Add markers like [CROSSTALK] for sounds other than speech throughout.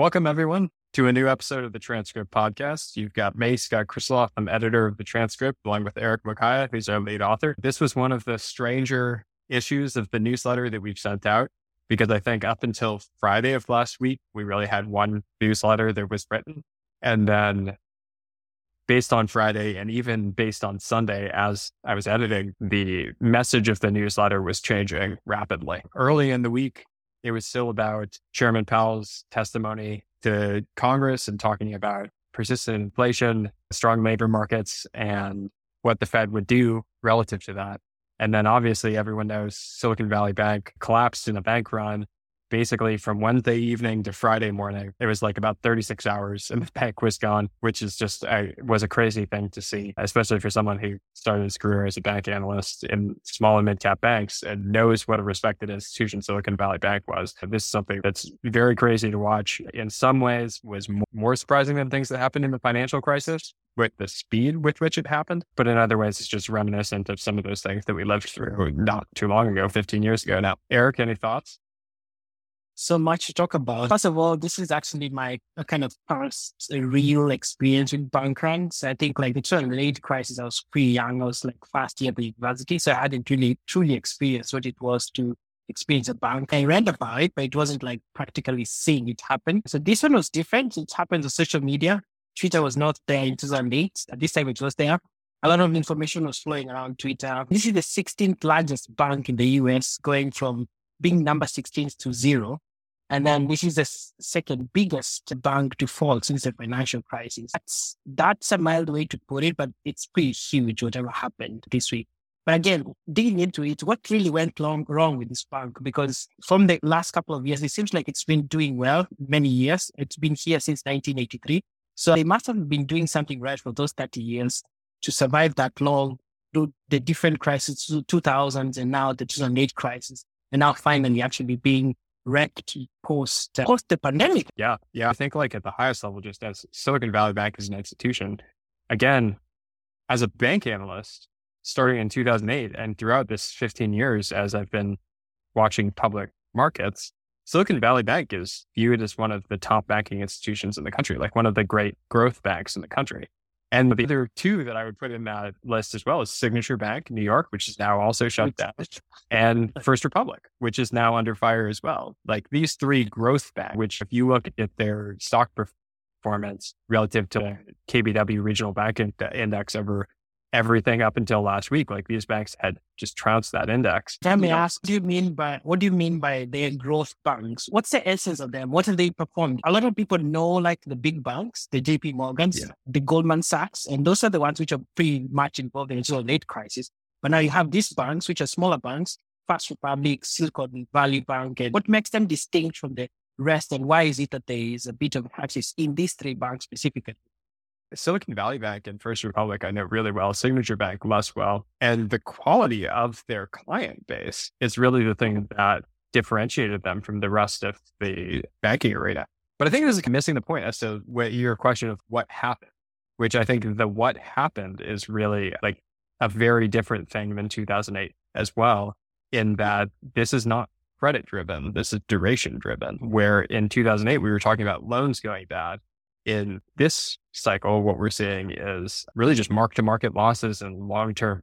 Welcome, everyone, to a new episode of the Transcript Podcast. You've got me, Scott Krisloff. I'm editor of the Transcript, along with Eric Mokaya, who's our lead author. This was one of the stranger issues of the newsletter that we've sent out because I think up until Friday of last week, we really had one newsletter that was written. And then based on Friday and even based on Sunday, as I was editing, the message of the newsletter was changing rapidly. Early in the week, it was still about Chairman Powell's testimony to Congress and talking about persistent inflation, strong labor markets, and what the Fed would do relative to that. And then obviously everyone knows Silicon Valley Bank collapsed in a bank run basically from Wednesday evening to Friday morning. It was like about 36 hours and the bank was gone, which is just a, was a crazy thing to see, especially for someone who started his career as a bank analyst in small and mid cap banks and knows what a respected institution Silicon Valley Bank was. This is something that's very crazy to watch. In some ways was more surprising than things that happened in the financial crisis with the speed with which it happened. But in other ways, it's just reminiscent of some of those things that we lived through not too long ago, 15 years ago now. Eric, any thoughts? So much to talk about. First of all, this is actually my kind of first real experience with bank runs. I think like the 2008 crisis, I was pretty young. I was like first year at the university. So I hadn't really truly experienced what it was to experience a bank. I read about it, but it wasn't like practically seeing it happen. So this one was different. It happened on social media. Twitter was not there in 2008. At this time, it was there. A lot of information was flowing around Twitter. This is the 16th largest bank in the US, going from being number 16 to zero. And then this is the second biggest bank to fall since the financial crisis. That's, that's a mild way to put it, but it's pretty huge, whatever happened this week. But again, digging into it, what really went long, wrong with this bank? Because from the last couple of years, it seems like it's been doing well many years. It's been here since 1983. So they must have been doing something right for those 30 years to survive that long, through the different crises, 2000s and now the 2008 crisis, and now finally actually being wrecked post uh, post the pandemic. Yeah, yeah. I think like at the highest level, just as Silicon Valley Bank as an institution, again, as a bank analyst, starting in 2008 and throughout this 15 years, as I've been watching public markets, Silicon Valley Bank is viewed as one of the top banking institutions in the country, like one of the great growth banks in the country. And the other two that I would put in that list as well is Signature Bank, New York, which is now also shut down, and [LAUGHS] First Republic, which is now under fire as well. Like these three growth banks, which if you look at their stock performance relative to KBW Regional Bank uh, Index over everything up until last week. Like these banks had just trounced that index. Let me ask, do you mean by what do you mean by their growth banks? What's the essence of them? What have they performed? A lot of people know like the big banks, the JP Morgans, yeah. the Goldman Sachs, and those are the ones which are pretty much involved in the 2008 crisis. But now you have these banks, which are smaller banks, First Republic, Silicon Valley Bank, and what makes them distinct from the rest, and why is it that there is a bit of access in these three banks specifically? Silicon Valley Bank and First Republic, I know really well, Signature Bank less well. And the quality of their client base is really the thing that differentiated them from the rest of the banking arena. But I think this is missing the point as to what your question of what happened, which I think the what happened is really like a very different thing than 2008 as well, in that this is not credit driven. This is duration driven, where in 2008, we were talking about loans going bad in this cycle, what we're seeing is really just mark to market losses and long term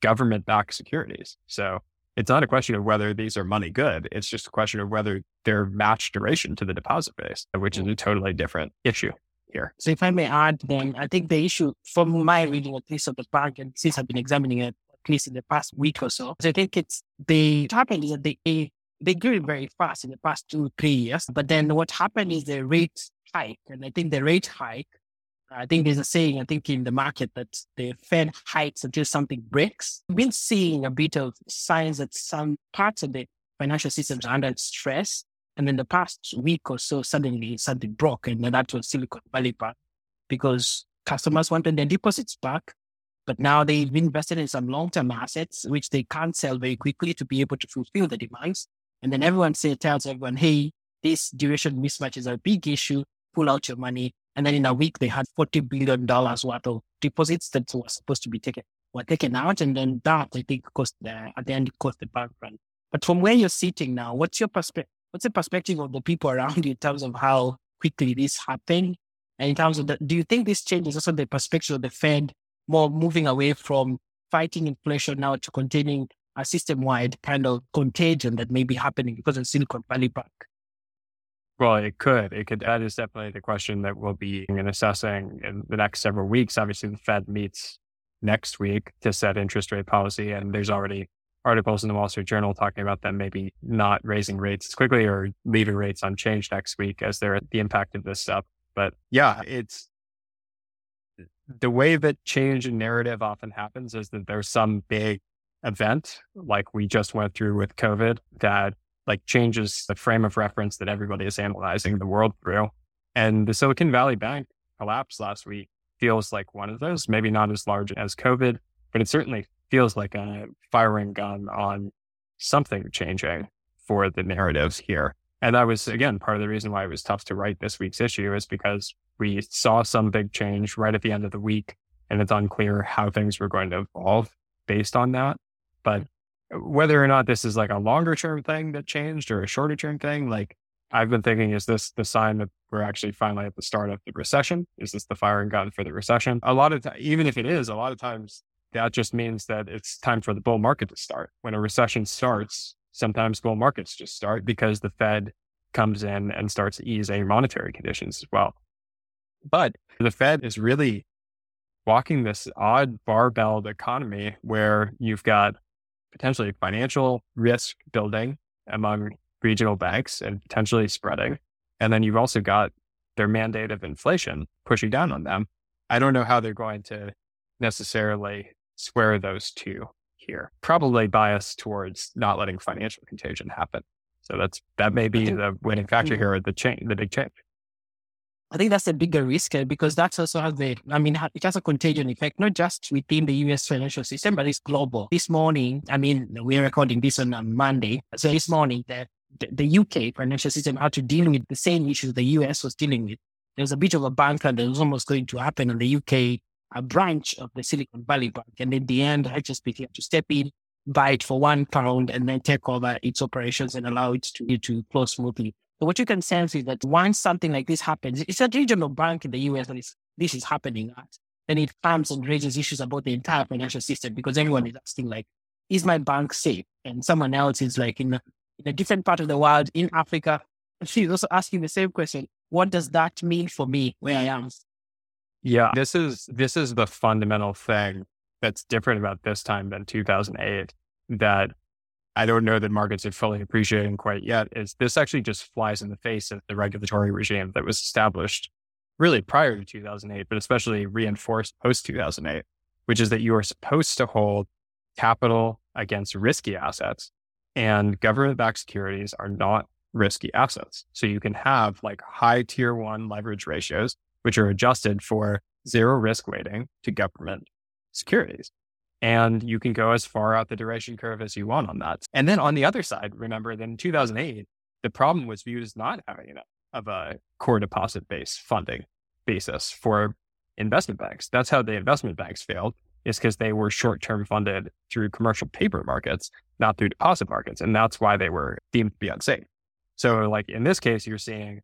government backed securities. So it's not a question of whether these are money good. It's just a question of whether they're matched duration to the deposit base, which is mm. a totally different issue here. So if I may add, then I think the issue from my reading at least of the bank, and since I've been examining it at least in the past week or so, so I think it's the happened is that they they grew very fast in the past two, three years. But then what happened is the rate hike. And I think the rate hike, I think there's a saying, I think in the market that the Fed hikes until something breaks. We've been seeing a bit of signs that some parts of the financial systems are under stress. And in the past week or so, suddenly something broke. And that was Silicon Valley Bank because customers wanted their deposits back. But now they've invested in some long-term assets, which they can't sell very quickly to be able to fulfill the demands. And then everyone say, tells everyone, hey, this duration mismatch is a big issue pull out your money. And then in a week, they had $40 billion worth of deposits that were supposed to be taken, were taken out. And then that, I think, cost the, at the end, cost the bank run. But from where you're sitting now, what's your perspective? What's the perspective of the people around you in terms of how quickly this happened? And in terms of the, do you think this changes also the perspective of the Fed more moving away from fighting inflation now to containing a system wide kind of contagion that may be happening because of Silicon Valley Bank? Well, it could. It could. That is definitely the question that we'll be assessing in the next several weeks. Obviously, the Fed meets next week to set interest rate policy, and there's already articles in the Wall Street Journal talking about them maybe not raising rates as quickly or leaving rates unchanged next week as they're the impact of this stuff. But yeah, it's the way that change in narrative often happens is that there's some big event like we just went through with COVID that like changes the frame of reference that everybody is analyzing mm-hmm. the world through. And the Silicon Valley Bank collapse last week feels like one of those, maybe not as large as COVID, but it certainly feels like a firing gun on something changing for the narratives here. And that was, again, part of the reason why it was tough to write this week's issue is because we saw some big change right at the end of the week and it's unclear how things were going to evolve based on that. But whether or not this is like a longer term thing that changed or a shorter term thing, like I've been thinking, is this the sign that we're actually finally at the start of the recession? Is this the firing gun for the recession? A lot of times, even if it is, a lot of times that just means that it's time for the bull market to start. When a recession starts, sometimes bull markets just start because the Fed comes in and starts easing monetary conditions as well. But the Fed is really walking this odd barbelled economy where you've got potentially financial risk building among regional banks and potentially spreading. And then you've also got their mandate of inflation pushing down on them. I don't know how they're going to necessarily square those two here. Probably biased towards not letting financial contagion happen. So that's that may be the winning factor here, the change, the big change. I think that's a bigger risk uh, because that also has the, I mean, it has a contagion effect, not just within the US financial system, but it's global. This morning, I mean, we're recording this on Monday. So this morning, the, the, UK financial system had to deal with the same issues the US was dealing with. There was a bit of a bank run that was almost going to happen in the UK, a branch of the Silicon Valley Bank. And in the end, HSBC had to step in, buy it for one pound, and then take over its operations and allow it to, to close smoothly. So what you can sense is that once something like this happens, it's a regional bank in the US that is, this is happening at, then it comes and raises issues about the entire financial system because everyone is asking like, is my bank safe? And someone else is like in a, in a different part of the world in Africa. She's also asking the same question. What does that mean for me where I am? Yeah, this is this is the fundamental thing that's different about this time than 2008 that I don't know that markets are fully appreciating quite yet is this actually just flies in the face of the regulatory regime that was established really prior to 2008, but especially reinforced post 2008, which is that you are supposed to hold capital against risky assets and government backed securities are not risky assets. So you can have like high tier one leverage ratios, which are adjusted for zero risk weighting to government securities and you can go as far out the duration curve as you want on that. And then on the other side, remember that in 2008, the problem was viewed as not having enough of a core deposit base funding basis for investment banks. That's how the investment banks failed is because they were short-term funded through commercial paper markets, not through deposit markets. And that's why they were deemed to be unsafe. So like in this case, you're seeing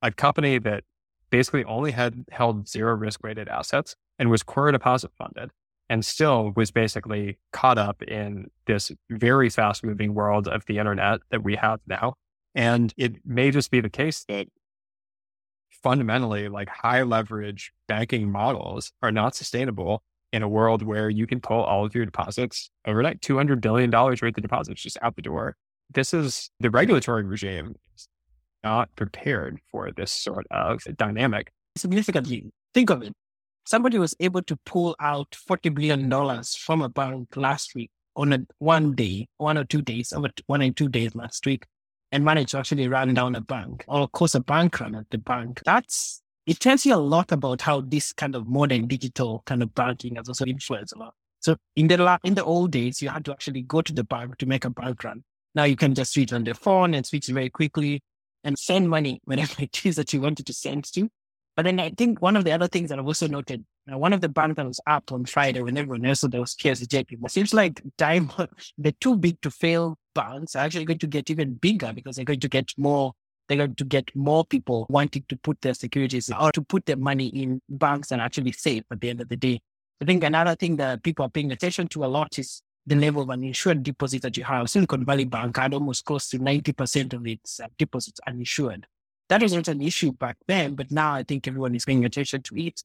a company that basically only had held zero risk weighted assets and was core deposit funded and still was basically caught up in this very fast moving world of the internet that we have now. And it may just be the case that fundamentally, like high leverage banking models are not sustainable in a world where you can pull all of your deposits overnight, $200 billion worth of deposits just out the door. This is the regulatory regime is not prepared for this sort of dynamic. Significantly, think of it somebody was able to pull out $40 billion from a bank last week on a one day, one or two days, over one and two days last week, and managed to actually run down a bank or cause a bank run at the bank. That's, it tells you a lot about how this kind of modern digital kind of banking has also influenced a lot. So in the, la- in the old days, you had to actually go to the bank to make a bank run. Now you can just switch on the phone and switch very quickly and send money [LAUGHS] whenever it is that you wanted to send to. But then I think one of the other things that I've also noted, now one of the banks that was up on Friday when everyone else there was chaos is JP. It seems like Dimon, [LAUGHS] the too big to fail banks are actually going to get even bigger because they're going to get more they're going to get more people wanting to put their securities or to put their money in banks and actually save at the end of the day. I think another thing that people are paying attention to a lot is the level of uninsured deposits that you have. Silicon Valley Bank had almost close to 90% of its deposits uninsured. That was not an issue back then, but now I think everyone is paying attention to it.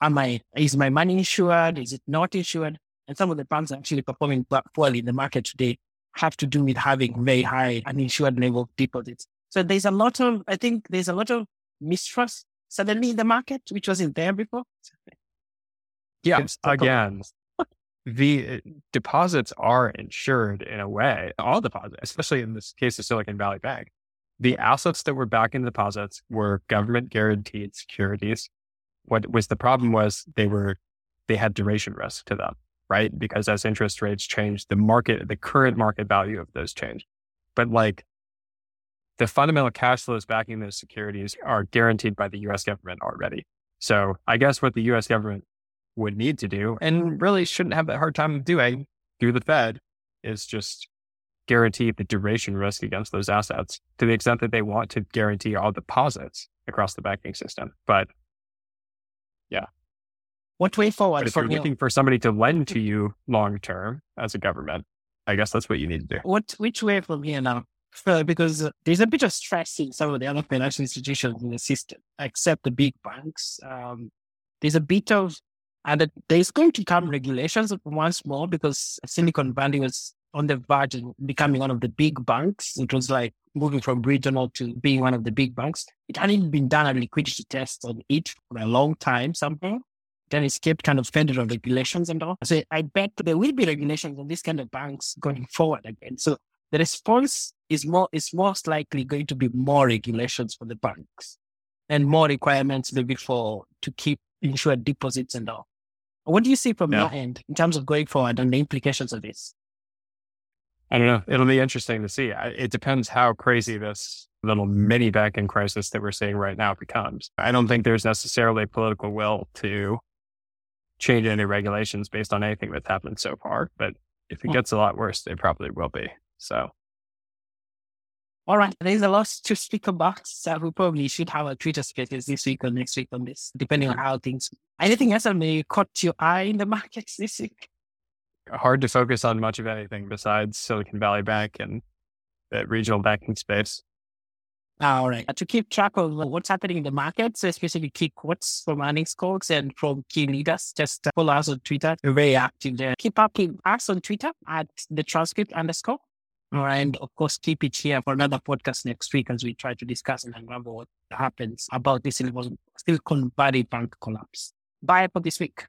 Am I, is my money insured? Is it not insured? And some of the banks actually performing poorly in the market today have to do with having very high uninsured level deposits. So there's a lot of, I think there's a lot of mistrust suddenly in the market, which wasn't there before. Yeah, again, the deposits are insured in a way, all deposits, especially in this case of Silicon Valley Bank. The assets that were backing the deposits were government guaranteed securities. What was the problem was they were, they had duration risk to them, right? Because as interest rates changed, the market, the current market value of those changed. But like the fundamental cash flows backing those securities are guaranteed by the US government already. So I guess what the US government would need to do and really shouldn't have a hard time doing through the Fed is just guarantee the duration risk against those assets to the extent that they want to guarantee all deposits across the banking system. But yeah. What way forward? But if you're looking for somebody to lend to [LAUGHS] you long term as a government, I guess that's what you need to do. What which way from here now? because there's a bit of stress in some of the other financial institutions in the system, except the big banks. Um, there's a bit of and there's going to come regulations once more because Silicon Valley was on the verge of becoming one of the big banks. It was like moving from regional to being one of the big banks. It hadn't been done a liquidity test on it for a long time somehow. Then it's kept kind of federal regulations and all. So I bet there will be regulations on these kind of banks going forward again. So the response is more is most likely going to be more regulations for the banks and more requirements maybe for to keep insured deposits and all. What do you see from yeah. your end in terms of going forward and the implications of this? I don't know. It'll be interesting to see. It depends how crazy this little mini banking crisis that we're seeing right now becomes. I don't think there's necessarily political will to change any regulations based on anything that's happened so far. But if it hmm. gets a lot worse, they probably will be. So all right, there's a lot to speak about. So we probably should have a Twitter spaces this week or next week on this, depending on how things. Anything else that may caught your eye in the markets this week? Hard to focus on much of anything besides Silicon Valley Bank and the regional banking space. All right. To keep track of uh, what's happening in the markets, especially key quotes from earnings calls and from key leaders, just uh, follow us on Twitter. We're very active there. Keep up with us on Twitter at the transcript underscore. And of course, keep it here for another podcast next week as we try to discuss and unravel what happens about this Silicon Valley Bank collapse. Bye for this week.